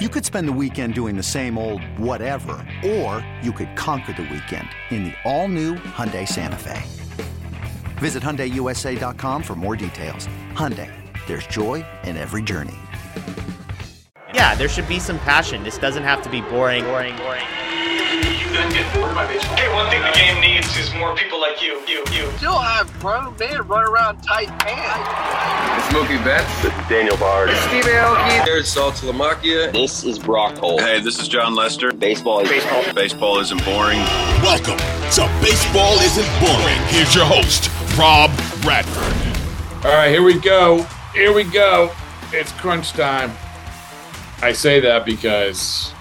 You could spend the weekend doing the same old whatever, or you could conquer the weekend in the all-new Hyundai Santa Fe. Visit HyundaiUSA.com for more details. Hyundai, there's joy in every journey. Yeah, there should be some passion. This doesn't have to be boring, boring, boring. Hey, one thing the game needs is more people like you. You, you. Still have grown men run around tight pants. It's Mookie Betts. This is Daniel Bard. It's Steve Aoki. There's Saltalamacchia. This is Brock Holt. Hey, this is Jon Lester. Baseball is baseball. Baseball isn't boring. Welcome to Baseball Isn't Boring. Here's your host, Rob Bradford. All right, here we go. Here we go. It's crunch time. I say that because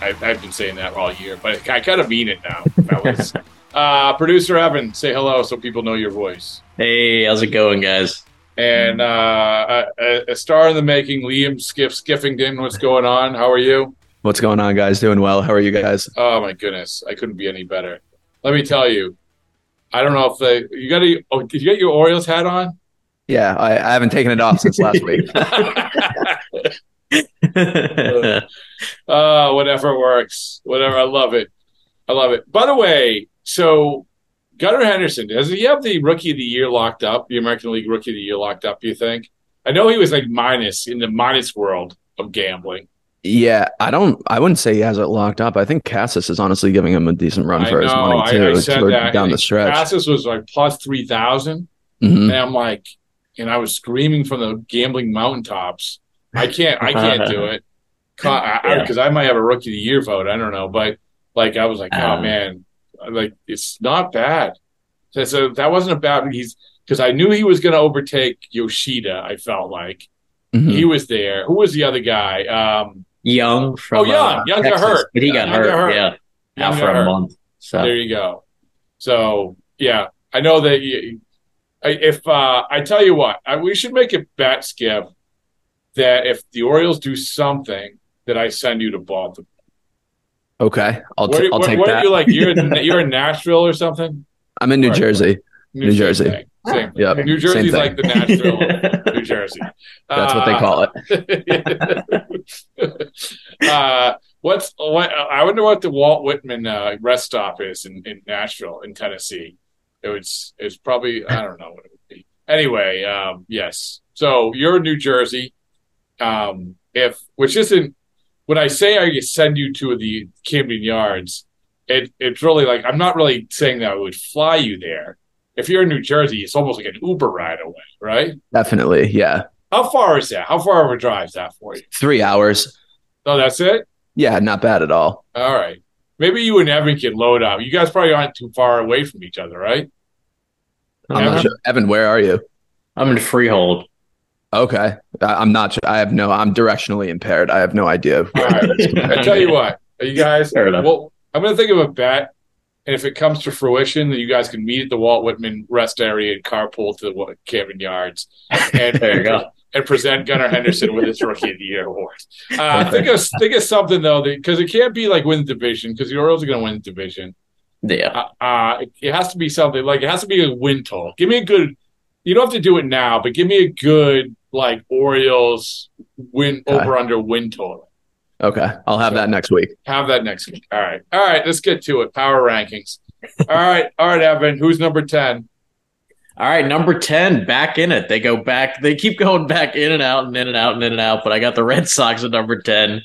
I've, I've been saying that all year, but I kind of mean it now. Was, uh, producer Evan, say hello so people know your voice. Hey, how's it going, guys? And uh, a, a star in the making, Liam Skiff Skiffington. What's going on? How are you? What's going on, guys? Doing well. How are you guys? Oh my goodness, I couldn't be any better. Let me tell you, I don't know if they you got a, oh, did you get your Orioles hat on? Yeah, I, I haven't taken it off since last week. uh, whatever works. Whatever. I love it. I love it. By the way, so Gunnar Henderson, does he have the rookie of the year locked up? The American League rookie of the year locked up, you think? I know he was like minus in the minus world of gambling. Yeah, I don't. I wouldn't say he has it locked up. I think Casas is honestly giving him a decent run I for his money too. I, I said that down the stretch. Casas was like plus three thousand, Mhm. and I'm like, and I was screaming from the gambling mountaintops. I can't. I can't do it because I, I might have a rookie of the year vote. I don't know, but like I was like, oh Um, man, like it's not bad. So, so that wasn't about. He's because I knew he was going to overtake Yoshida. I felt like Mhm. he was there. Who was the other guy? Um, Jung from Oh, Jung. uh, Jung got hurt. but he got Jung hurt. got hurt. Yeah, Jung out for a month. So There you go. So yeah, I know that you, I, if uh, I tell you what, I, we should make a bet, Skip, that if the Orioles do something, that I send you to Baltimore. Okay, I'll, t- I'll where- take where that. are you like? You're in, you're in Nashville or something. I'm in New. Jersey. New Same Jersey. thing. Same. Yep, New Jersey's thing. like the Nashville, New Jersey. That's what they Uh, call it. uh, what's what? I wonder what the Walt Whitman uh, rest stop is in, in Nashville, in Tennessee. It was it's probably I don't know what it would be. Anyway, um, yes. So you're in New Jersey. Um, if which isn't when I say I send you to the Camden Yards, it it's really like I'm not really saying that I would fly you there. If you're in New Jersey, it's almost like an Uber ride away, right? Definitely, yeah. How far is that? How far of a drive is that for you? Three hours. Oh, that's it. Yeah, not bad at all. All right. Maybe you and Evan can load up. You guys probably aren't too far away from each other, right? I'm not sure. Evan, where are you? I'm in Freehold. Okay, I, I'm not. I have no. I'm directionally impaired. I have no idea. All right. I tell you what, are you guys. Fair enough. Well, I'm going to think of a bet, and if it comes to fruition, that you guys can meet at the Walt Whitman rest area and carpool to the Wa- Camden Yards. And There you go. and present Gunnar Henderson with his Rookie of the Year award. Uh, think of think of something though, because it can't be like win the division because the Orioles are going to win the division. Yeah, uh, uh, it has to be something like it has to be a win total. Give me a good. You don't have to do it now, but give me a good like Orioles win Okay. over under win total. Okay, I'll have that next week. Have that next week. All right, all right. Let's get to it. Power rankings. All right, all right, Evan. Who's number ten? All right, number 10, back in it. They go back, they keep going back in and out and in and out and in and out, but I got the Red Sox at number 10.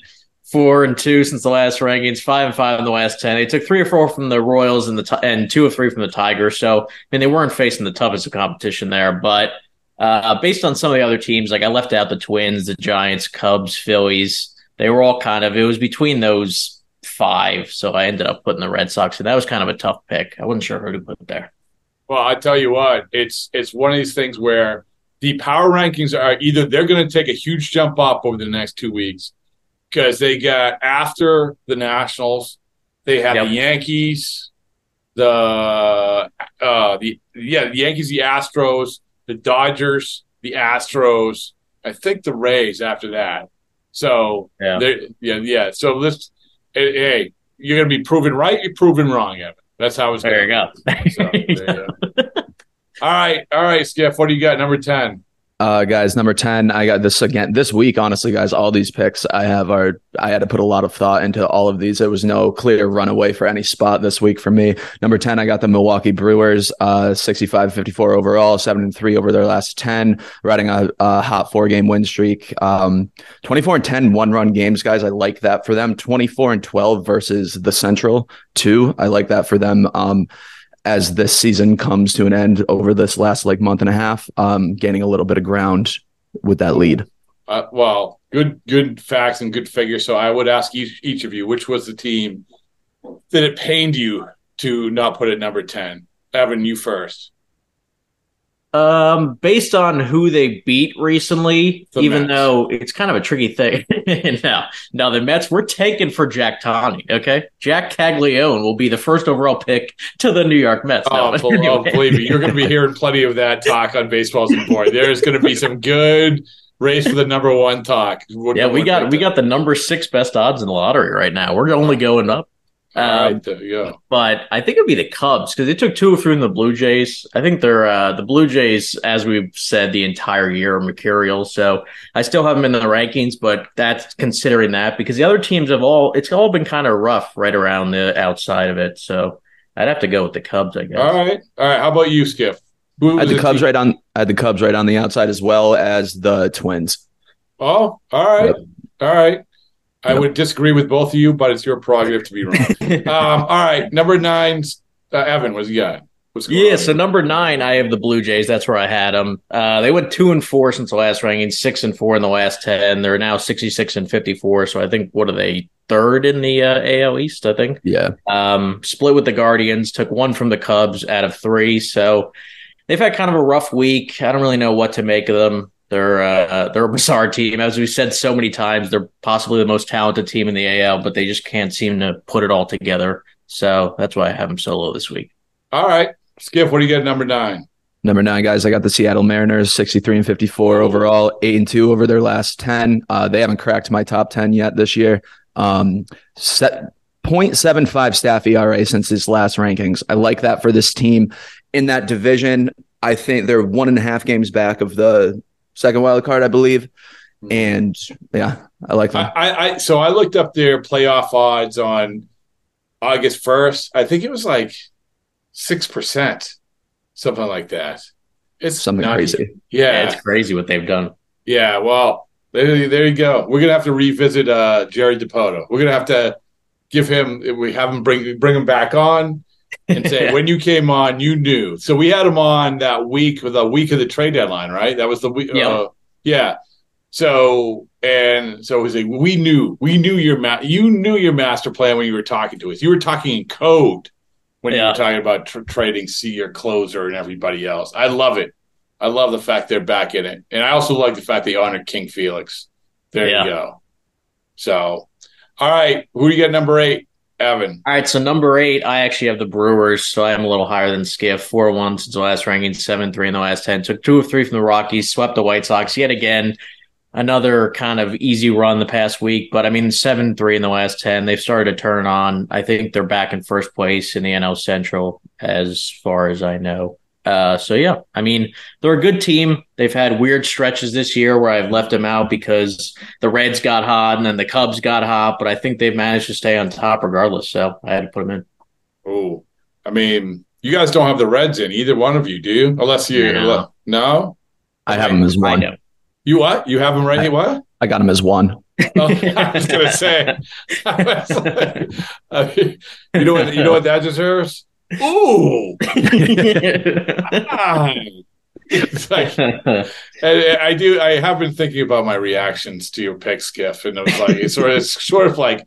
Four and two since the last rankings, five and five in the last 10. They took three or four from the Royals and the and two or three from the Tigers. So, I mean, they weren't facing the toughest of competition there, but uh, based on some of the other teams, like I left out the Twins, the Giants, Cubs, Phillies, they were all kind of, it was between those five. So I ended up putting the Red Sox, and that was kind of a tough pick. I wasn't sure who to put there. Well, I tell you what, it's it's one of these things where the power rankings are either they're going to take a huge jump up over the next two weeks because they got after the Nationals, they have Yep. the Yankees, the uh the yeah the Yankees, the Astros, the Dodgers, the Astros. I think the Rays after that. So Yeah. yeah yeah. So this hey, hey, you're going to be proven right. You're proven wrong, Evan. That's how it's There going. you go. So, there you go. all right, all right, Skip. What do you got? Number ten. Uh, guys, number 10, I got this again this week. Honestly, guys, all these picks I have are, I had to put a lot of thought into all of these. There was no clear runaway for any spot this week for me. Number 10, I got the Milwaukee Brewers, uh, 65 54 overall, 7 and 3 over their last 10, riding a, a hot four game win streak. Um, 24 and 10 one run games, guys. I like that for them. 24 and 12 versus the Central, two. I like that for them. Um, as this season comes to an end over this last like month and a half, um, gaining a little bit of ground with that lead. Uh, well, good, good facts and good figures. So I would ask each each of you, which was the team that it pained you to not put at number ten? Evan, you first. Um, based on who they beat recently, The even Mets. though it's kind of a tricky thing. now, now the Mets we're taking for Jack Tani. Okay, Jac Caglianone will be the first overall pick to the New York Mets. Oh, No, bel- oh, believe me, you're going to be hearing plenty of that talk on Baseball's Important. There's going to be some good race for the number one talk. yeah, we got we got the number six best odds in the lottery right now. We're only going up. All Um, right, there you go. but I think it'd be the Cubs because they took two or three from the Blue Jays. I think they're uh, the Blue Jays, as we've said the entire year, are mercurial. So I still have them in the rankings, but that's considering that because the other teams have all it's all been kind of rough right around the outside of it. So I'd have to go with the Cubs, I guess. All right, all right. How about you, Skip? Who I had the Cubs team- right on. I had the Cubs right on the outside as well as the Twins. Oh, all right, Yep. all right. I would disagree with both of you, but it's your prerogative to be wrong. um, all right, number nine, uh, Evan. was he got? What's Yeah, so number nine, I have the Blue Jays. That's where I had them. Uh, they went two and four since the last ranking, six and four in the last ten. They're now sixty-six and fifty-four. So I think what are they third in the uh, AL East? I think. Yeah, Um, split with the Guardians, took one from the Cubs out of three. So they've had kind of a rough week. I don't really know what to make of them. They're uh, they're a bizarre team, as we've said so many times. They're possibly the most talented team in the AL, but they just can't seem to put it all together. So that's why I have them solo this week. All right, Skiff, What do you got? at Number nine. number nine guys. I got the Seattle Mariners, sixty-three and fifty-four overall, eight and two over their last ten. Uh, they haven't cracked my top ten yet this year. Um, set 0.75 staff ERA since his last rankings. I like that for this team in that division. I think they're one and a half games back of the second wild card, I believe. And yeah, I like that. I, I, I so I looked up their playoff odds on August first. I think it was like six percent, something like that. It's Something not- crazy. Yeah, it's crazy what they've done. Yeah, well, there, there you go. We're gonna have to revisit uh, Jerry Dipoto. We're gonna have to give him. We have him bring bring him back on and say when you came on, you knew. So we had him on that week, with the week of the trade deadline, right? That was the week. Yeah. Uh, yeah. So and so it was like we knew we knew your ma- you knew your master plan when you were talking to us. You were talking in code when you were talking about tr- trading C your closer and everybody else. I love it. I love the fact they're back in it, and I also like the fact they honored King Felix. There Yeah. you go. So, all right, who do you got? Number eight, Evan. All right, so number eight, I actually have the Brewers, so I am a little higher than Skiff. Four one since the last ranking, seven three in the last ten. Took two of three from the Rockies, swept the White Sox yet again. Another kind of easy run the past week, but I mean seven three in the last ten. They've started to turn on. I think they're back in first place in the NL Central, as far as I know. Uh, so yeah, I mean they're a good team. They've had weird stretches this year where I've left them out because the Reds got hot and then the Cubs got hot, but I think they've managed to stay on top regardless. So I had to put them in. Oh, I mean, you guys don't have the Reds in either one of you, do you? Unless you No. no. I have them as one. know. You what? You have them right? what? I got him as one. Oh, I was gonna say. I was like, I mean, you know what? You know what that deserves? Ooh. It's like, and I do. I have been thinking about my reactions to your pick, Skiff, and it was like it's sort of, it's sort of like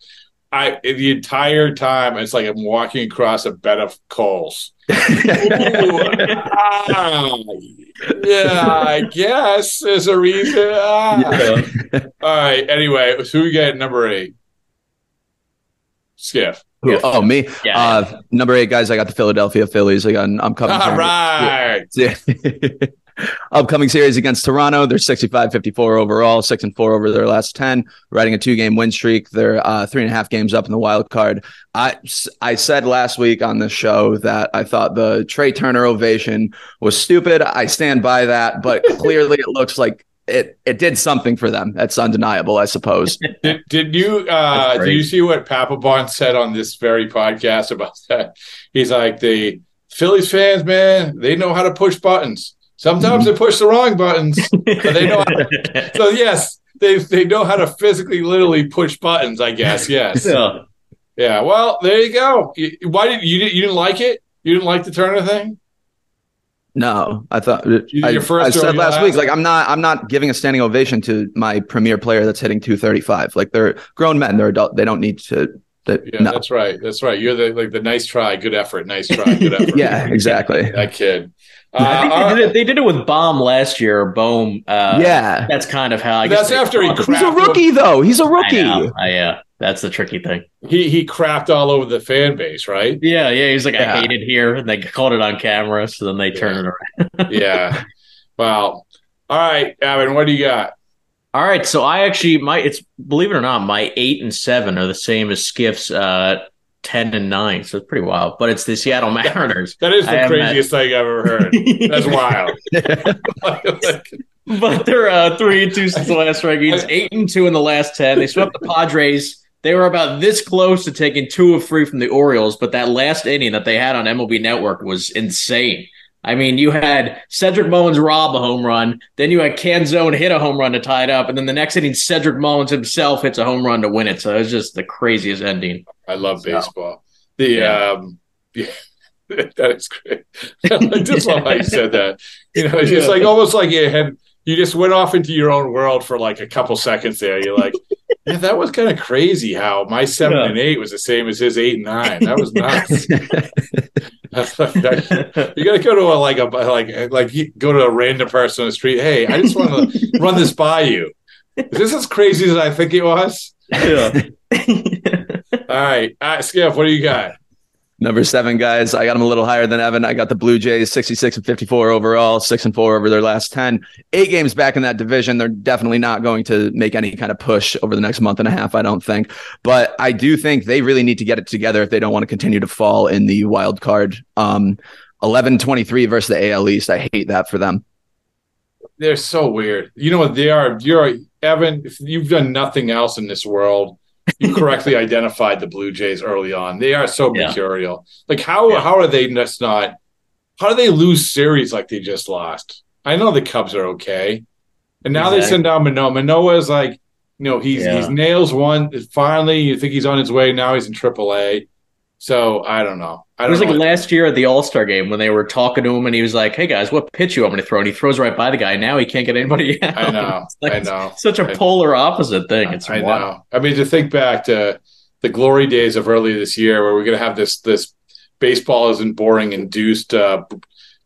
I the entire time it's like I'm walking across a bed of coals. Ooh, ah, yeah, I guess there's a reason. Ah. All right. Anyway, so we get number eight. Skiff. Who- Oh, me. Yeah. Uh, number eight, guys. I got the Philadelphia Phillies. I got an upcoming. All right. Yeah. Upcoming series against Toronto. They're 65 54 overall, six and four over their last 10, riding a two game win streak. They're uh, three and a half games up in the wild card. I, I said last week on the show that I thought the Trea Turner ovation was stupid. I stand by that, but clearly it looks like it, it did something for them. That's undeniable, I suppose. Did, did you uh That's did you see what Papelbon said on this very podcast about that? He's like the Phillies fans, man, they know how to push buttons. Sometimes Mm-hmm. they push the wrong buttons, but they know. How to, so yes, they they know how to physically, literally push buttons. I guess yes. Yeah. Yeah. Well, there you go. Why did you didn't you didn't like it? You didn't like the Turner thing? No, I thought I, your first I said your last last? week, like I'm not, I'm not giving a standing ovation to my premier player that's hitting 235. Like they're grown men, they're adult, they don't need to. That, Yeah, no, that's right. That's right. You're the like the nice try, good effort, nice try, good effort. yeah, exactly. That kid. Uh, I think they, did it, they did it with Bohm last year. Boom. Uh, yeah, That's kind of how I That's guess they after he he's a crapped rookie though. He's a rookie. yeah, that's the tricky thing. he he crapped all over the fan base, right? Yeah, yeah. He's like, Yeah. I hate it here, and they caught it on camera, so then they turn it around. yeah. Well, all right, Evan, what do you got? All right, so I actually my it's believe it or not, my eight and seven are the same as Skiff's uh ten and nine, so it's pretty wild. But it's the Seattle Mariners. That is the am craziest thing I've ever heard. That's wild. But they're uh, three and two since the last rankings, eight and two in the last ten. They swept the Padres. They were about this close to taking two of three from the Orioles, but that last inning that they had on MLB Network was insane. I mean, you had Cedric Mullins rob a home run, then you had Canzone hit a home run to tie it up, and then the next inning, Cedric Mullins himself hits a home run to win it. So it was just the craziest ending. I love So, baseball. The yeah. um yeah, that is great. I just love how you said that. You know, it's Yeah. like almost like you had you just went off into your own world for like a couple seconds there. You're like, yeah, that was kind of crazy how my seven Yeah. and eight was the same as his eight and nine. That was nuts. you got to go to a like a like like you go to a random person on the street. Hey, I just want to run this by you. Is this as crazy as I think it was? Yeah. All right, uh, Skiff, what do you got? Number seven, guys. I got them a little higher than Evan. I got the Blue Jays 66 and 54 overall, six and four over their last 10. Eight games back in that division. They're definitely not going to make any kind of push over the next month and a half, I don't think. But I do think they really need to get it together if they don't want to continue to fall in the wild card. Um, 11 23 versus the AL East. I hate that for them. They're so weird. You know what they are? You're Evan. You've done nothing else in this world, you correctly identified the Blue Jays early on. They are so Yeah. mercurial. Like how Yeah. how are they just not? How do they lose series like they just lost? I know the Cubs are okay, and now they send down Manoah. Manoah is like, you know, he's Yeah. he's nails one. Finally, you think he's on his way. Now he's in AAA. So I don't know. I It don't was know. like last year at the All Star game when they were talking to him and he was like, "Hey guys, what pitch you want me to throw?" And he throws right by the guy. Now he can't get anybody out. I know. Like I know. Such a I- polar opposite thing. It's I wild. know. I mean, to think back to the glory days of earlier this year, where we're going to have this this baseball isn't boring induced uh,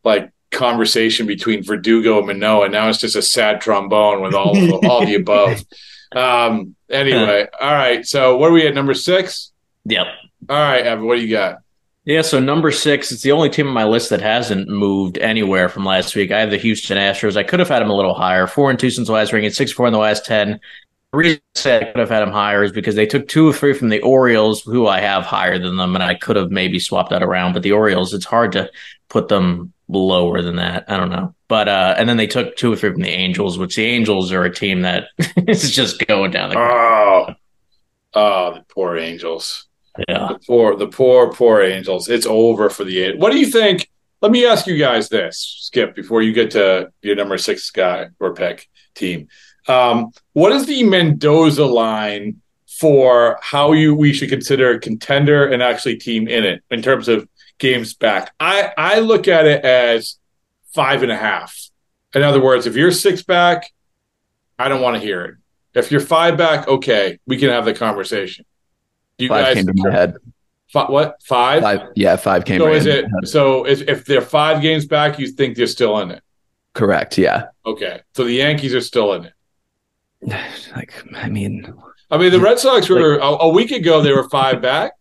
like conversation between Verdugo and Manoah. Now it's just a sad trombone with all of, all the above. Um. Anyway, all right. So what are we at number six? Yep. All right, Evan, what do you got? Yeah, so number six, it's the only team on my list that hasn't moved anywhere from last week. I have the Houston Astros. I could have had them a little higher, four and two since the last ranking, six four in the last ten. The reason I said I could have had them higher is because they took two or three from the Orioles, who I have higher than them, and I could have maybe swapped that around. But the Orioles, it's hard to put them lower than that. I don't know. But uh, and then they took two or three from the Angels, which the Angels are a team that is just going down the. Oh, oh, the poor Angels. Yeah. The poor, the poor, poor Angels. It's over for the. eight. What do you think? Let me ask you guys this, Skip, before you get to your number six guy or pick team. Um, what is the Mendoza line for how you we should consider contender and actually team in it in terms of games back? I I look at it as five and a half. In other words, if you're six back, I don't want to hear it. If you're five back, okay, we can have the conversation. You five guys came to my head. Fi- what five? Five, yeah, five came. So right is it? So is, if they're five games back, you think they're still in it? Correct. Yeah. Okay, so the Yankees are still in it. Like, I mean, I mean, the Red Sox were a, a week ago. They were five back,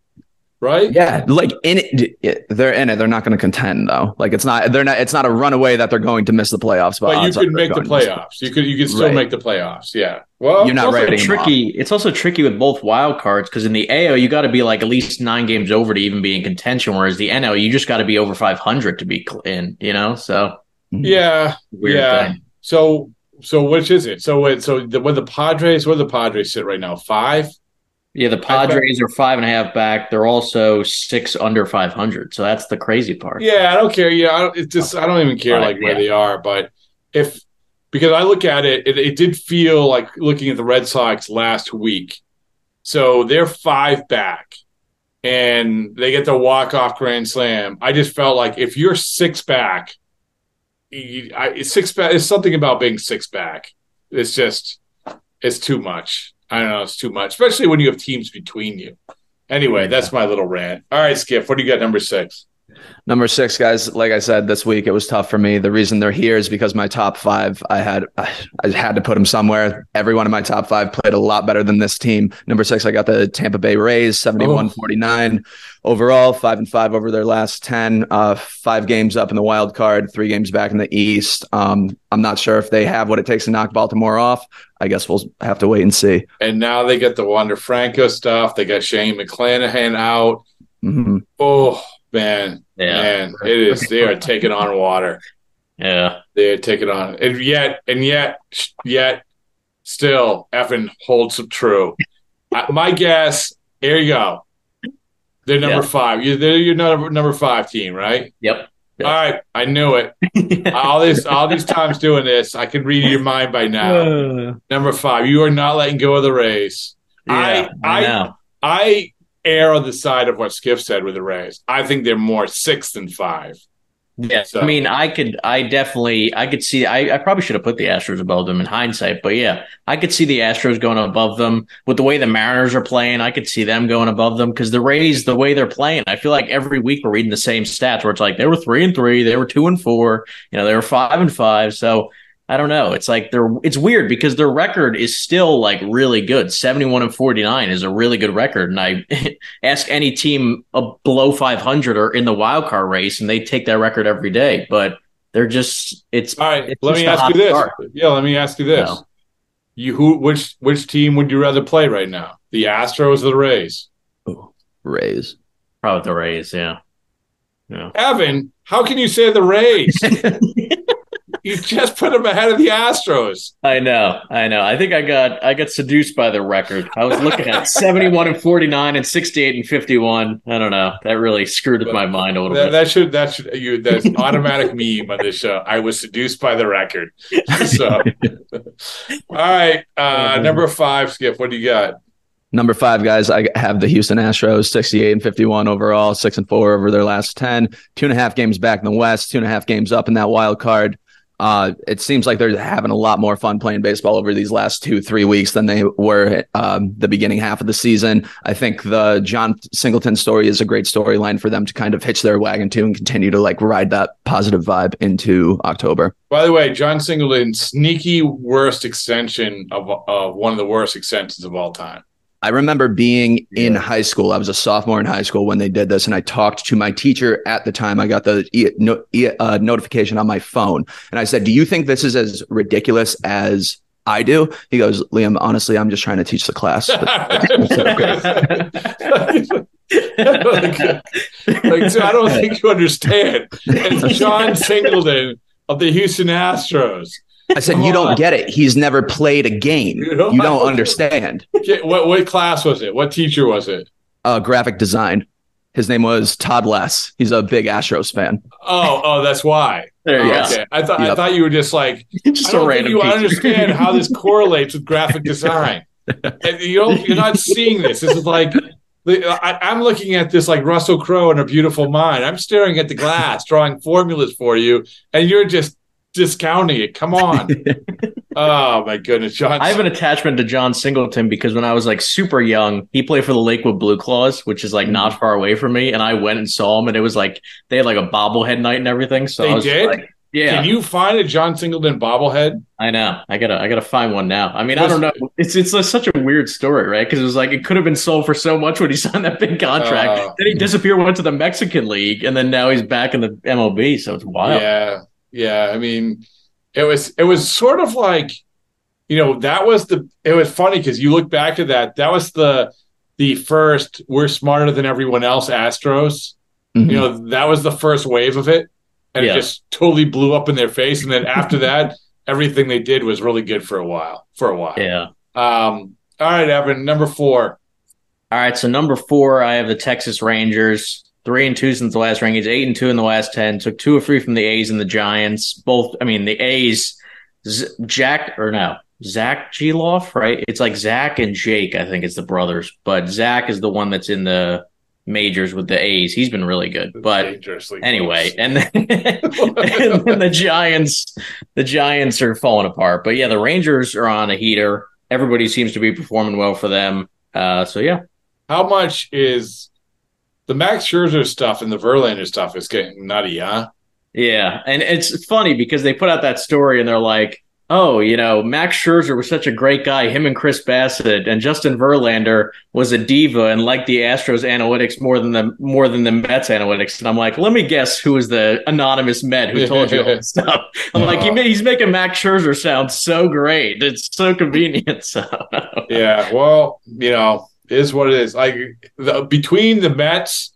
right? yeah, like in it, they're in it. They're not going to contend though. Like, it's not. They're not. It's not a runaway that they're going to miss the playoffs. But, But you could make the playoffs. You could. You could still Right. make the playoffs. Yeah. Well, You're not It's also tricky. It's also tricky with both wild cards because in the AL you got to be like at least nine games over to even be in contention, whereas the NL you just got to be over 500 to be in. You know, so mm-hmm. Yeah. weird yeah. thing. So, so which is it? So, it, so the, where the Padres? Where the Padres sit right now? Five. Yeah, the Padres are five and a half back. They're also six under 500. So that's the crazy part. Yeah, I don't care. Yeah, I don't, it's just I don't even care like where yeah. they are. But if because I look at it, it, it did feel like looking at the Red Sox last week. So they're five back, and they get the walk off grand slam. I just felt like if you're six back, you, I, six back. It's something about being six back. It's just it's too much. I don't know. It's too much, especially when you have teams between you. Anyway, that's my little rant. All right, Skip, what do you got? Number six. Number six, guys. Like I said, this week it was tough for me. The reason they're here is because my top five, I had, I, I had to put them somewhere. Every one of my top five played a lot better than this team. Number six, I got the Tampa Bay Rays, 71 49 overall, five and five over their last 10, uh, five games up in the wild card, three games back in the East. Um, I'm not sure if they have what it takes to knock Baltimore off. I guess we'll have to wait and see. And now they get the Wander Franco stuff. They got Shane McClanahan out. hmm Oh man, Yeah. man, it is. They are taking on water. Yeah. They are taking on, and yet, and yet, yet, still, effing holds them true. Uh, my guess. Here you go. They're number Yeah. five. You, they're your number number five team, right? Yep. All right, I knew it. all this, all these times doing this, I can read your mind by now. Number five, you are not letting go of the race. Yeah, I, I I. I err on the side of what Skip said with the Rays. I think they're more six than five. Yeah, So- I mean, I could, I definitely, I could see. I, I probably should have put the Astros above them in hindsight, but yeah, I could see the Astros going above them with the way the Mariners are playing. I could see them going above them because the Rays, the way they're playing, I feel like every week we're reading the same stats where it's like they were three and three, they were two and four, you know, they were five and five. So I don't know. It's like they're, it's weird because their record is still like really good. Seventy one and forty nine is a really good record, and I ask any team uh, below 500 or in the wild card race and they take that record every day but they're just it's All right, it's let me ask you this. start. Yeah, let me ask you this. No. You who which which team would you rather play right now? The Astros or the Rays? Rays. probably the rays yeah yeah Evan, how can you say the Rays? you just put them ahead of the Astros. i know i know i think i got i got seduced by the record i was looking at 71 and 49 and 68 and 51 i don't know that really screwed with my mind a little That, bit that should that should you that's automatic meme on this show. I was seduced by the record. So, all right, uh, number five, Skip. What do you got? Number five, guys, I have the Houston Astros, 68 and 51 overall, six and four over their last 10, two and a half games back in the West, two and a half games up in that wild card. Uh, it seems like they're having a lot more fun playing baseball over these last two, three weeks than they were um, the beginning half of the season. I think the Jon Singleton story is a great storyline for them to kind of hitch their wagon to and continue to like ride that positive vibe into October. By the way, Jon Singleton, sneaky worst extension of of one of the worst extensions of all time. I remember being in high school. I was a sophomore in high school when they did this, and I talked to my teacher at the time. I got the e- no, e- uh, notification on my phone, and I said, "Do you think this is as ridiculous as I do?" He goes, "Liam, honestly, I'm just trying to teach the class." like, like, so I don't think you understand. It's Jon Singleton of the Houston Astros. I said, "You don't get it. He's never played a game. You don't, you don't understand." What what class was it? What teacher was it? Uh, graphic design. His name was Todd Less. He's a big Astros fan. Oh, oh, that's why. There you okay. go. I thought Yep. I thought you were just like Just I a don't think random you teacher. understand how this correlates with graphic design. And you don't, you're not seeing this. This is like I, I'm looking at this like Russell Crowe in A Beautiful Mind. I'm staring at the glass, drawing formulas for you, and you're just discounting it. Come on. oh my goodness, John. I have an attachment to Jon Singleton because when I was like super young, he played for the Lakewood Blue Claws, which is like Mm-hmm. not far away from me. And I went and saw him, and it was like they had like a bobblehead night and everything. So They did? like, yeah, Can you find a Jon Singleton bobblehead? I know. I gotta, I gotta find one now. I mean, I don't know. It's it's a, such a weird story, right? Because it was like it could have been sold for so much when he signed that big contract. Uh, then he disappeared, went to the Mexican League, and then now he's back in the MLB. So it's wild. Yeah, yeah. I mean, it was it was sort of like, you know, that was the. It was funny because you look back at that. That was the the first. We're smarter than everyone else. Astros. Mhm. You know, that was the first wave of it, and Yeah. it just totally blew up in their face. And then after that, everything they did was really good for a while. For a while. Yeah. Um. All right, Evan. Number four. All right, so number four, I have the Texas Rangers. Three and two since the last rankings, eight and two in the last ten. Took two or three from the A's and the Giants. Both, I mean, the A's, Z- Jack or no, Zack Gelof, right? It's like Zach and Jake, I think it's the brothers, but Zach is the one that's in the majors with the A's. He's been really good, but anyway, and then, and then the Giants, the Giants are falling apart. But yeah, the Rangers are on a heater. Everybody seems to be performing well for them. Uh, so yeah. How much is the Max Scherzer stuff and the Verlander stuff is getting nutty, huh? Yeah, and it's funny because they put out that story and they're like, "Oh, you know, Max Scherzer was such a great guy. Him and Chris Bassitt and Justin Verlander was a diva and liked the Astros analytics more than the more than the Mets analytics." And I'm like, "Let me guess who was the anonymous Met who told you all this stuff?" I'm like, he, "He's making Max Scherzer sound so great. It's so convenient." So Yeah, well, you know, is what it is. Like the, between the Mets,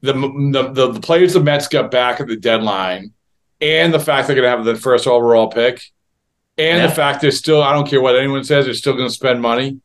the, the the players the Mets got back at the deadline, and the fact they're going to have the first overall pick, and Yeah. the fact they're still I don't care what anyone says, they're still going to spend money.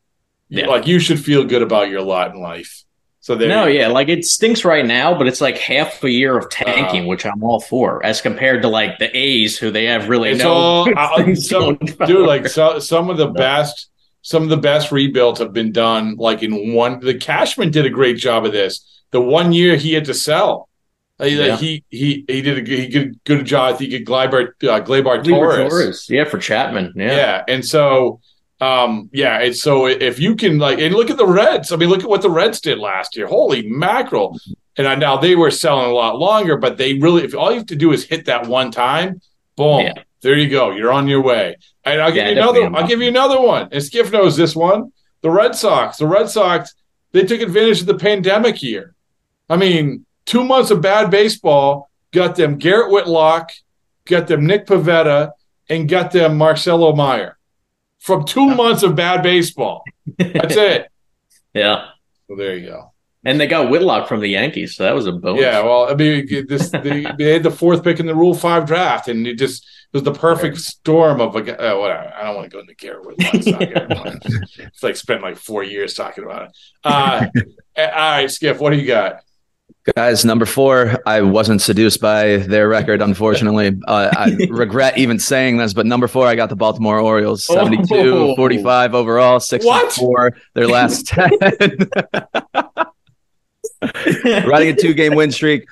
Yeah. Like you should feel good about your lot in life. So there. no, yeah, like it stinks right now, but it's like half a year of uh-huh. tanking, which I'm all for, as compared to like the A's, who they have really It's no all I- some, dude. Like so, some of the best, some of the best rebuilds have been done like in one. The Cashman did a great job of this. The one year he had to sell, Like, Yeah. he he he did a good, he did good job. I think at Gleiber uh, Torres. Torres. yeah, for Chapman, yeah. Yeah. And so, um, yeah, it's so if you can like, and look at the Reds. I mean, look at what the Reds did last year. Holy mackerel! And I, now they were selling a lot longer, but they really, if all you have to do is hit that one time, boom, Yeah. There you go. You're on your way. And I'll give Yeah, you another. I'll give you another one. And Skiff knows this one. The Red Sox. The Red Sox. They took advantage of the pandemic year. I mean, two months of bad baseball got them Garrett Whitlock, got them Nick Pivetta, and got them Marcelo Mayer from two months of bad baseball. That's it. Yeah. Well, there you go. And they got Whitlock from the Yankees, so that was a bonus. Yeah, well, I mean, this they, they had the fourth pick in the Rule Five draft, and it just it was the perfect storm of a guy. Uh, whatever. I don't want to go into Garrett Whitlock. It's, it's like spent like four years talking about it. Uh, all right, Skiff, what do you got? Guys, number four, I wasn't seduced by their record, unfortunately. Uh, I regret even saying this, but number four, I got the Baltimore Orioles, 72, Oh. 45 overall, 64, their last 10. Riding a two game win streak.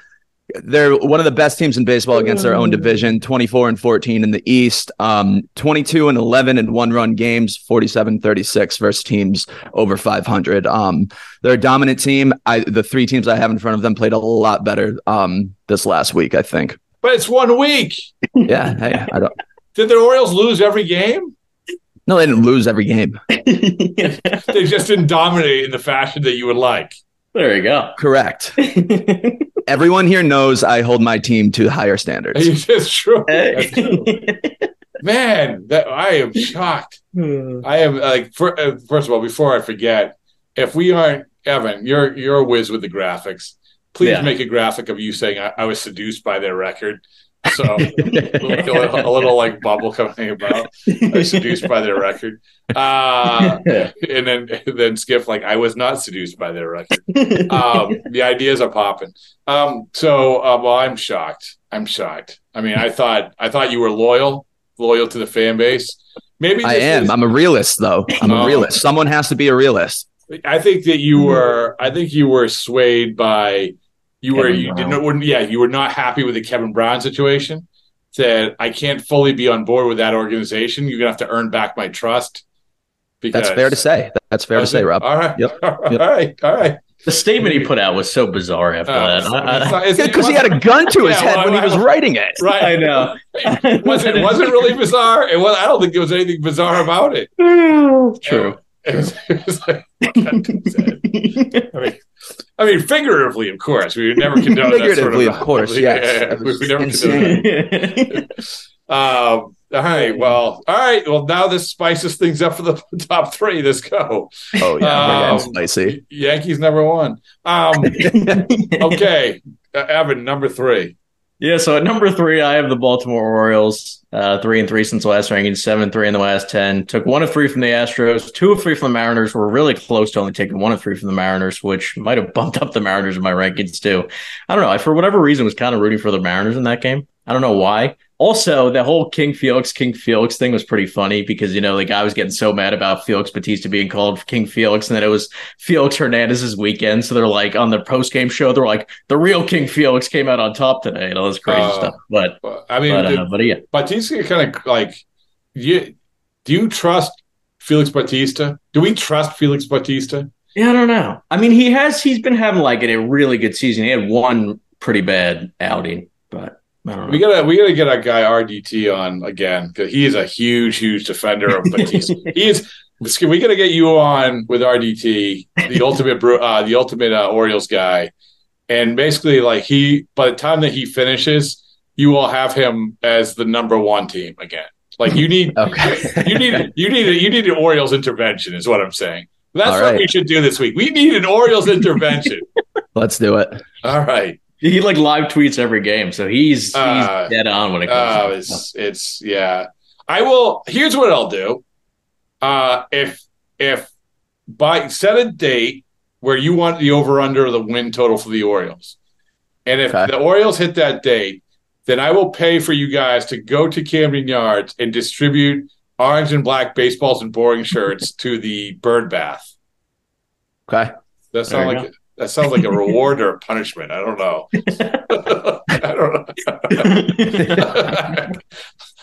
They're one of the best teams in baseball against their own division, 24 and 14 in the East, um, 22 and 11 in one run games, 47 36 versus teams over 500. Um, they're a dominant team. I, the three teams I have in front of them played a lot better um, this last week, I think. But it's one week. Yeah. Hey, I don't. Did the Orioles lose every game? No, they didn't lose every game. They just didn't dominate in the fashion that you would like. There you go. Correct. Everyone here knows I hold my team to higher standards. It's just true. That's true. Man, that I am shocked. I am like, for, uh, first of all, before I forget, if we aren't Evan, you're you're a whiz with the graphics. Please Yeah. make a graphic of you saying I, I was seduced by their record. So a, little, a little like bubble coming about. I was seduced by their record. Uh, and then and then Skip like I was not seduced by their record. Um, the ideas are popping. Um, so uh, well, I'm shocked. I'm shocked. I mean, I thought I thought you were loyal, loyal to the fan base. Maybe I am. is- I'm a realist, though. I'm Oh. a realist. Someone has to be a realist. I think that you were. I think you were swayed by. You were. You Brown. didn't. wouldn't- Yeah, you were not happy with the Kevin Brown situation. Said I can't fully be on board with that organization. You're gonna have to earn back my trust. That's fair to say. That's fair to say. Rob. All right. Yep. All Yep. right. All right. The statement he put out was so bizarre after Uh, that. I- it's I- not- it's- it Because he had a gun to his Yeah, head well, when he was I- writing it. Right. I know. was it wasn't really bizarre. It was. I don't think there was anything bizarre about it. True. It was, it was like, I mean, I mean, figuratively, of course, we would never condone that sort Figuratively, of. of course, Yeah, yes. We, we never insane. condone that. Um, all right. Well, all right. Well, now this spices things up for the top three. Let's go. Oh yeah, um, spicy. Yankees number one. Um, okay, uh, Evan number three. Yeah, so at number three, I have the Baltimore Orioles, uh, three and three since last ranking, seven three in the last ten. Took one of three from the Astros, two of three from the Mariners. We're really close to only taking one of three from the Mariners, which might have bumped up the Mariners in my rankings too. I don't know. I for whatever reason was kind of rooting for the Mariners in that game. I don't know why. Also, the whole King Felix, King Felix thing was pretty funny because you know the guy was getting so mad about Felix Bautista being called King Felix, and then it was Felix Hernandez's weekend. So they're like on the post game show, they're like the real King Felix came out on top today, and all this crazy Oh. stuff. But I mean, but, uh, the- but yeah, Bautista kind of like you. Do you trust Felix Bautista? Do we trust Felix Bautista? yeah, I don't know. I mean, he has he's been having like a really good season. He had one pretty bad outing, but I. We gotta we gotta get our guy RDT on again because he is a huge, huge defender of Bautista. he is. We gotta get you on with RDT, the ultimate, uh, the ultimate uh, Orioles guy, and basically, like he, by the time that he finishes, you will have him as the number one team again. Like you need, Okay. you need, you need, a, you need an Orioles intervention, is what I'm saying. That's what we should do this week. We need an Orioles intervention. Let's do it. All right. He like live tweets every game, so he's Uh, he's dead on when it comes. Uh, to it's it's yeah. I will. Here's what I'll do. Uh, if if by set a date where you want the over under the win total for the Orioles, and if Okay. the Orioles hit that date, then I will pay for you guys to go to Camden Yards and distribute orange and black baseballs and boring shirts to the bird bath. Okay. That sounds like that sounds like a reward or a punishment. I don't know. I don't know.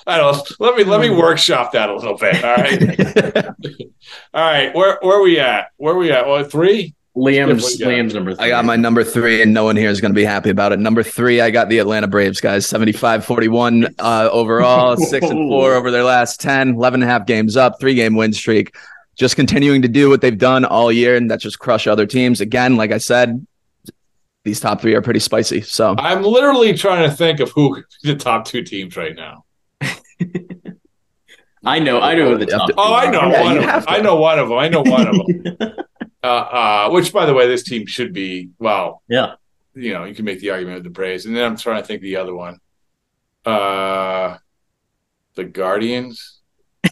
I don't know. Let me let me workshop that a little bit. All right. All right. Where where are we at? Where are we at? Well, three? Liam's what you got? Liam's number three. I got my number three, and no one here is going to be happy about it. Number three, I got the Atlanta Braves, guys. 75 41 uh, overall, six and four over their last 10, 11 and a half games up, three game win streak. Just continuing to do what they've done all year, and that's just crush other teams. Again, like I said, these top three are pretty spicy. So I'm literally trying to think of who the top two teams right now. I know, I know the top. Oh, I know Yeah, one of them. I know one of them. I know one of them. uh, uh, which, by the way, this team should be. Well, Yeah, you know, you can make the argument of the Braves, and then I'm trying to think the other one. Uh, the Guardians.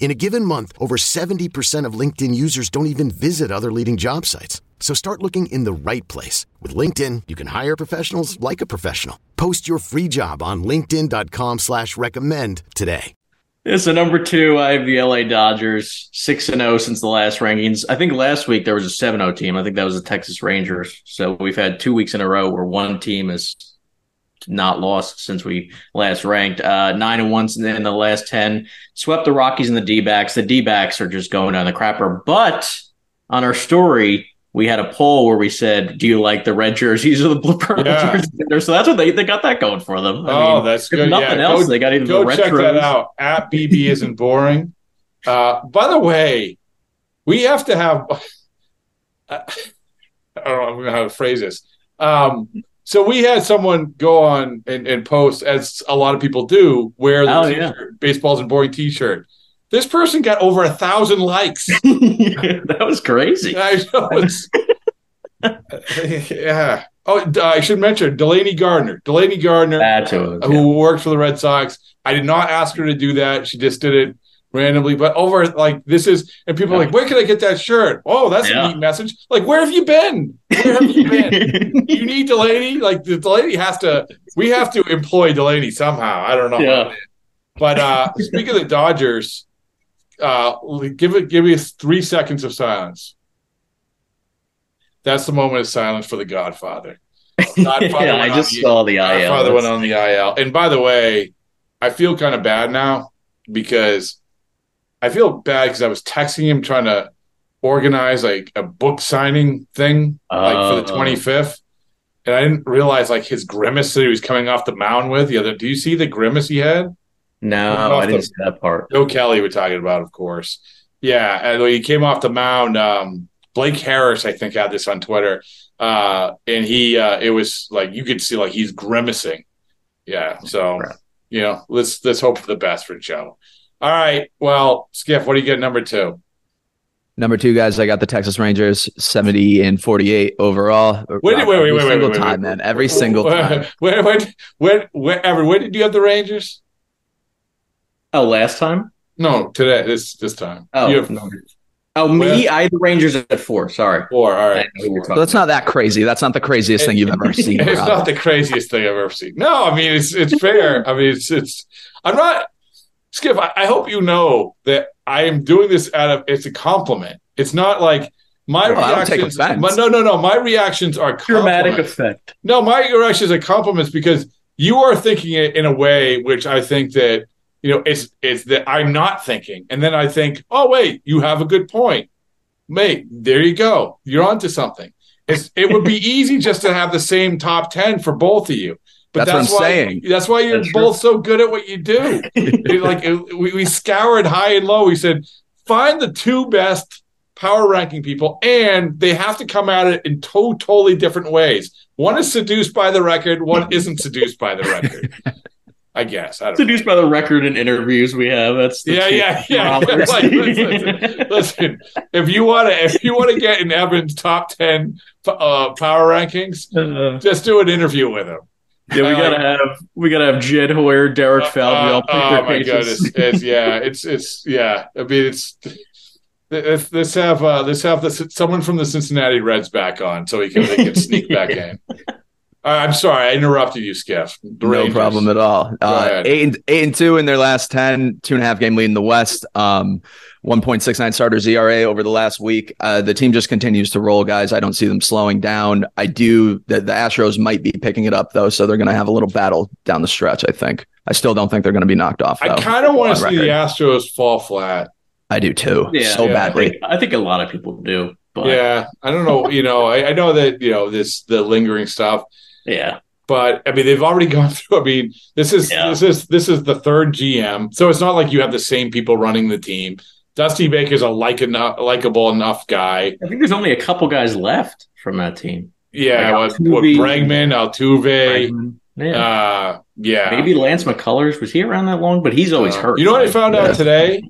In a given month, over 70% of LinkedIn users don't even visit other leading job sites. So start looking in the right place. With LinkedIn, you can hire professionals like a professional. Post your free job on linkedin.com slash recommend today. Yeah, so number two, I have the LA Dodgers, six and zero since the last rankings. I think last week there was a seven zero oh team. I think that was the Texas Rangers. So we've had two weeks in a row where one team is not lost since we last ranked. Uh, nine and one in the last ten. Swept the Rockies and the D backs. The D backs are just going down the crapper. But on our story, we had a poll where we said, "Do you like the red jerseys or the blue purple Yeah. jerseys?" So that's what they, they got that going for them. I oh, mean, that's good. Nothing yeah, else. Go, they got either go the check that out. At BB isn't boring. Uh, by the way, we have to have. I don't know how to phrase this. Um, so we had someone go on and, and post, as a lot of people do, wear the Oh, t-shirt, baseball's and boring T-shirt. This person got over a thousand likes. that was crazy. I know yeah. Oh, I should mention Delaney Gardner. Delaney Gardner, That's who it was, who works for the Red Sox. I did not ask her to do that. She just did it randomly. But over like this is, and people are like, "Where can I get that shirt?" Oh, that's Yeah. a neat message. Like, where have you been? Where have you been? you need Delaney. Like the Delaney has to. We have to employ Delaney somehow. I don't know. Yeah. But uh speaking of the Dodgers, uh give it give me three seconds of silence. That's the moment of silence for the Godfather. Godfather yeah, I just the- saw the IL. Godfather went on the IL. And by the way, I feel kind of bad now because I feel bad because I was texting him trying to organize like a book signing thing like for the Oh. 25th. And I didn't realize like his grimace that he was coming off the mound with the other. Do you see the grimace he had? No, I didn't the- see that part. Joe Kelly we're talking about, of course. Yeah, and when he came off the mound, um, Blake Harris, I think, had this on Twitter, uh, and he, uh, it was like you could see like he's grimacing. Yeah, so you know, let's let's hope for the best for Joe. All right, well, Skiff, what do you get number two? Number two, guys, I got the Texas Rangers, seventy and forty-eight overall. Wait, wait, wait, Every wait, wait, single wait, wait, time, wait. man. Every single time. Where, where, where, where, Ever, where did you have the Rangers? Oh, last time? No, today, this this time. Oh, you have no. Oh, me, I had the Rangers at four. Sorry. four. All right. So that's not that crazy. That's not the craziest thing you've ever seen. It's Rob. not the craziest thing I've ever seen. No, I mean it's it's fair. I mean it's it's. I'm not. Skiff. I, I hope you know that I am doing this out of. It's a compliment. It's not like my No, I don't take reactions. my- no, no, no. My reactions are Dramatic effect. No, my reactions are compliments because you are thinking it in a way which I think that you know it's it's that I'm not thinking, and then I think, oh wait, you have a good point, mate. There you go. You're onto something. It's it would be easy just to have the same top ten for both of you. But That's what I'm why, saying. That's why you're That's both so good at what you do. Like we, we scoured high and low. We said find the two best power ranking people, and they have to come at it in two totally different ways. One is seduced by the record. One isn't seduced by the record. I guess. I don't know. Seduced by the record and interviews we have. That's the Yeah, yeah, yeah. barometers. Like, listen, listen, if you want to, if you want to get in Evan's top ten uh, power rankings, Uh, just do an interview with him. Yeah, we gotta have we gotta have Jed Hoyer, Derek Falvey. Uh, all pick oh my cases. goodness! It's, yeah, it's it's yeah. I mean, it's let's, let's have uh, let's have the, someone from the Cincinnati Reds back on so he can they can sneak back in. Uh, I'm sorry, I interrupted you, Skiff. The no Rangers. problem at all. Uh, eight and eight and two in their last 10, two and a half game lead in the West. Um, 1.69 starters ERA over the last week. Uh, the team just continues to roll, guys. I don't see them slowing down. I do. The, the Astros might be picking it up though, so they're going to have a little battle down the stretch. I think. I still don't think they're going to be knocked off. I kind of want to see record. the Astros fall flat. I do too. Yeah, so yeah. I badly. think, I think a lot of people do. But yeah, Yeah, I don't know. You know, I, I know that you know this the lingering stuff, but I mean they've already gone through. I mean, this is Yeah. this is this is the third GM, so it's not like you have the same people running the team. Dusty Baker's a like enough, likable enough guy. I think there's only a couple guys left from that team. Yeah, Like what, what Altuve. Bregman, Altuve, Yeah. uh, yeah. Maybe Lance McCullers was he around that long, but he's always Uh, hurt. You know what I found Yeah. out today?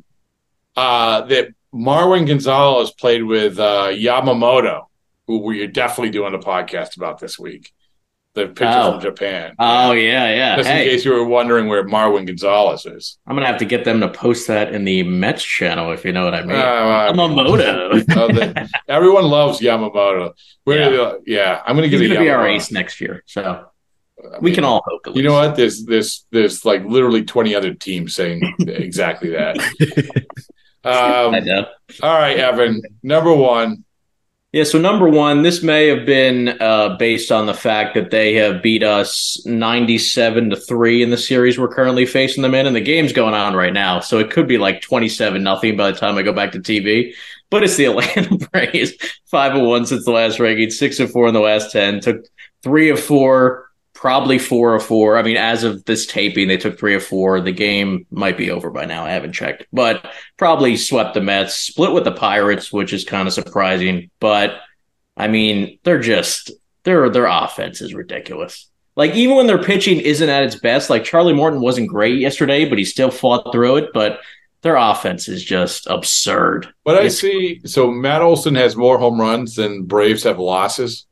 Uh, that Marwin Gonzalez played with uh, Yamamoto, who we're definitely doing a podcast about this week. The pitcher Oh. from Japan. Oh yeah, yeah. Just Hey, in case you were wondering where Marwin Gonzalez is. I'm gonna have to get them to post that in the Mets channel if you know what I mean. Uh, Yamamoto. oh, the- everyone loves Yamamoto. Where, yeah. yeah, I'm going to He's a gonna be our ace next year, so I we mean, can all hope. At You know what? There's there's there's like literally 20 other teams saying exactly that. Um, I know. all right, Evan. Number one. Yeah, so number one, this may have been uh, based on the fact that they have beat us 97 to 3 in the series we're currently facing them in, and the game's going on right now. So it could be like 27 nothing by the time I go back to TV. But it's the Atlanta Braves, 5 of 1 since the last ranking, 6 of 4 in the last 10, took 3 of 4 probably four or four. I mean, as of this taping, they took three or four. The game might be over by now. I haven't checked, but probably swept the Mets, split with the Pirates, which is kind of surprising. But I mean, they're just their their offense is ridiculous. Like even when their pitching isn't at its best, like Charlie Morton wasn't great yesterday, but he still fought through it. But their offense is just absurd. But I see. So Matt Olson has more home runs than Braves have losses.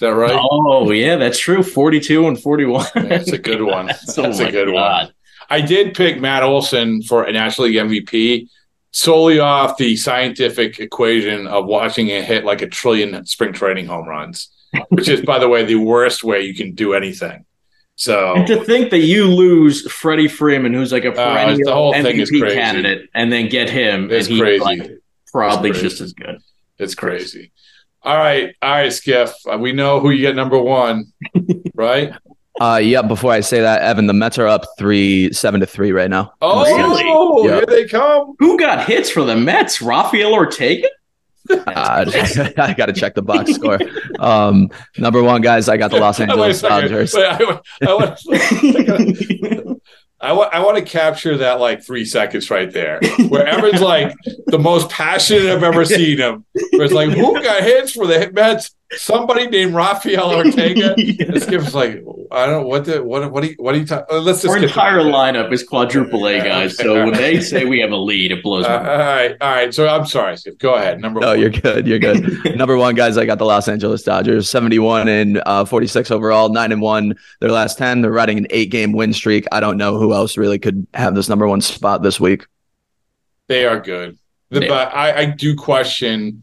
Is that right? Oh yeah, that's true. Forty-two and forty-one. That's a good one. That's, oh a good God. one. I did pick Matt Olson for a National League MVP solely off the scientific equation of watching it hit like a trillion spring training home runs, which is, by the way, the worst way you can do anything. So And to think that you lose Freddie Freeman, who's like a Uh, perennial the whole thing MVP is crazy. candidate, and then get him, It's and he's crazy. like probably crazy. just as good. it's crazy. All right, all right, Skiff. Uh, We know who you get number one, right? Uh, yeah. Before I say that, Evan, the Mets are up three seven to three right now. Oh, Yeah. here they come. Who got hits for the Mets? Rafael Ortega? Uh, I got to check the box score. Um, number one, guys, I got the Los Angeles. Dodgers. I, want, I, want, to capture that like three seconds right there, where Evan's like the most passionate I've ever seen him. Where it's like, who got hits for the Mets? Somebody named Rafael Ortega. This gives like, I don't know what the what what do you what are you talking? Let's just Our entire that. lineup is quadruple A guys, so when they say we have a lead, it blows Uh, all right, all right. So I'm sorry, Skiff. Go ahead. Number No, one. you're good. You're good. Number one, guys, I got the Los Angeles Dodgers, 71 and uh, 46 overall, nine and one their last 10. They're riding an eight game win streak. I don't know who else really could have this number one spot this week. They are good. The, Yeah. But I, I do question: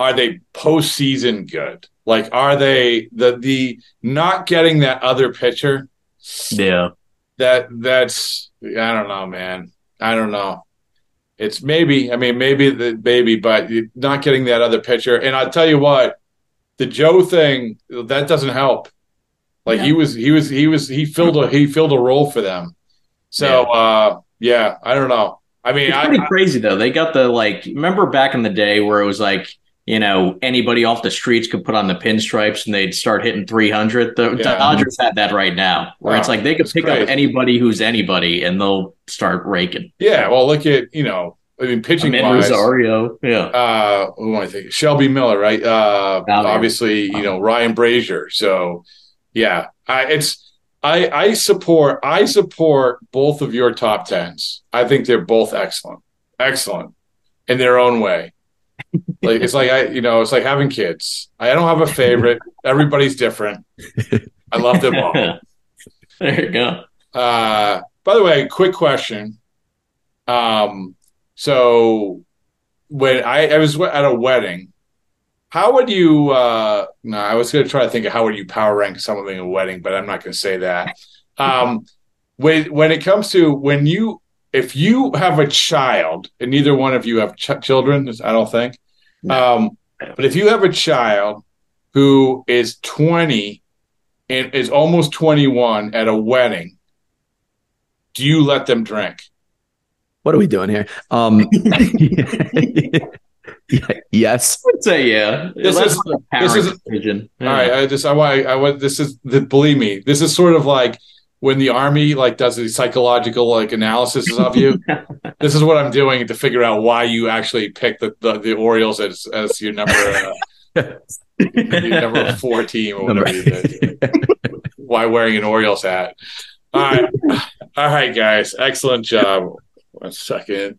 Are they postseason good? Like, are they the the not getting that other pitcher? Yeah. That that's I don't know, man. I don't know. It's maybe. I mean, maybe the baby, but not getting that other pitcher. And I'll tell you what, the Joe thing that doesn't help. Like he was, he was, he was, he filled a he filled a role for them. So uh yeah, I don't know. I mean, It's I, pretty crazy though. They got the like. Remember back in the day where it was like you know anybody off the streets could put on the pinstripes and they'd start hitting three hundred. The Yeah. Dodgers have that right now, where it's like they could that's pick crazy. up anybody who's anybody and they'll start raking. Yeah, well, look at you know, I mean, pitching Amed wise, Rosario, yeah, uh, who am I thinking? Shelby Miller, right? Uh, obviously, you know Ryan Brasier. So, yeah, I, it's I I support I support both of your top tens. I think they're both excellent, excellent in their own way. Like it's like I, you know, it's like having kids. I don't have a favorite. Everybody's different. I love them all. there you go. Uh, by the way, quick question. Um, so when I, I was at a wedding, how would you? Uh, no, I was going to try to think of how would you power rank something a wedding, but I'm not going to say that. Um, when when it comes to when you if you have a child and neither one of you have ch- children, I don't think. Um, but if you have a child who is 20 and is almost 21 at a wedding, do you let them drink? What are we doing here? Um, yes. I'd say yeah. This That's is- this is- parent decision. All right, I just I want I want this is the believe me, this is sort of like when the army like does the psychological like analysis of you. this is what I'm doing to figure out why you actually picked the the, the Orioles as as your number uh, your number four team or whatever you did. Why wearing an Orioles hat? All right, all right, guys, excellent job. One second.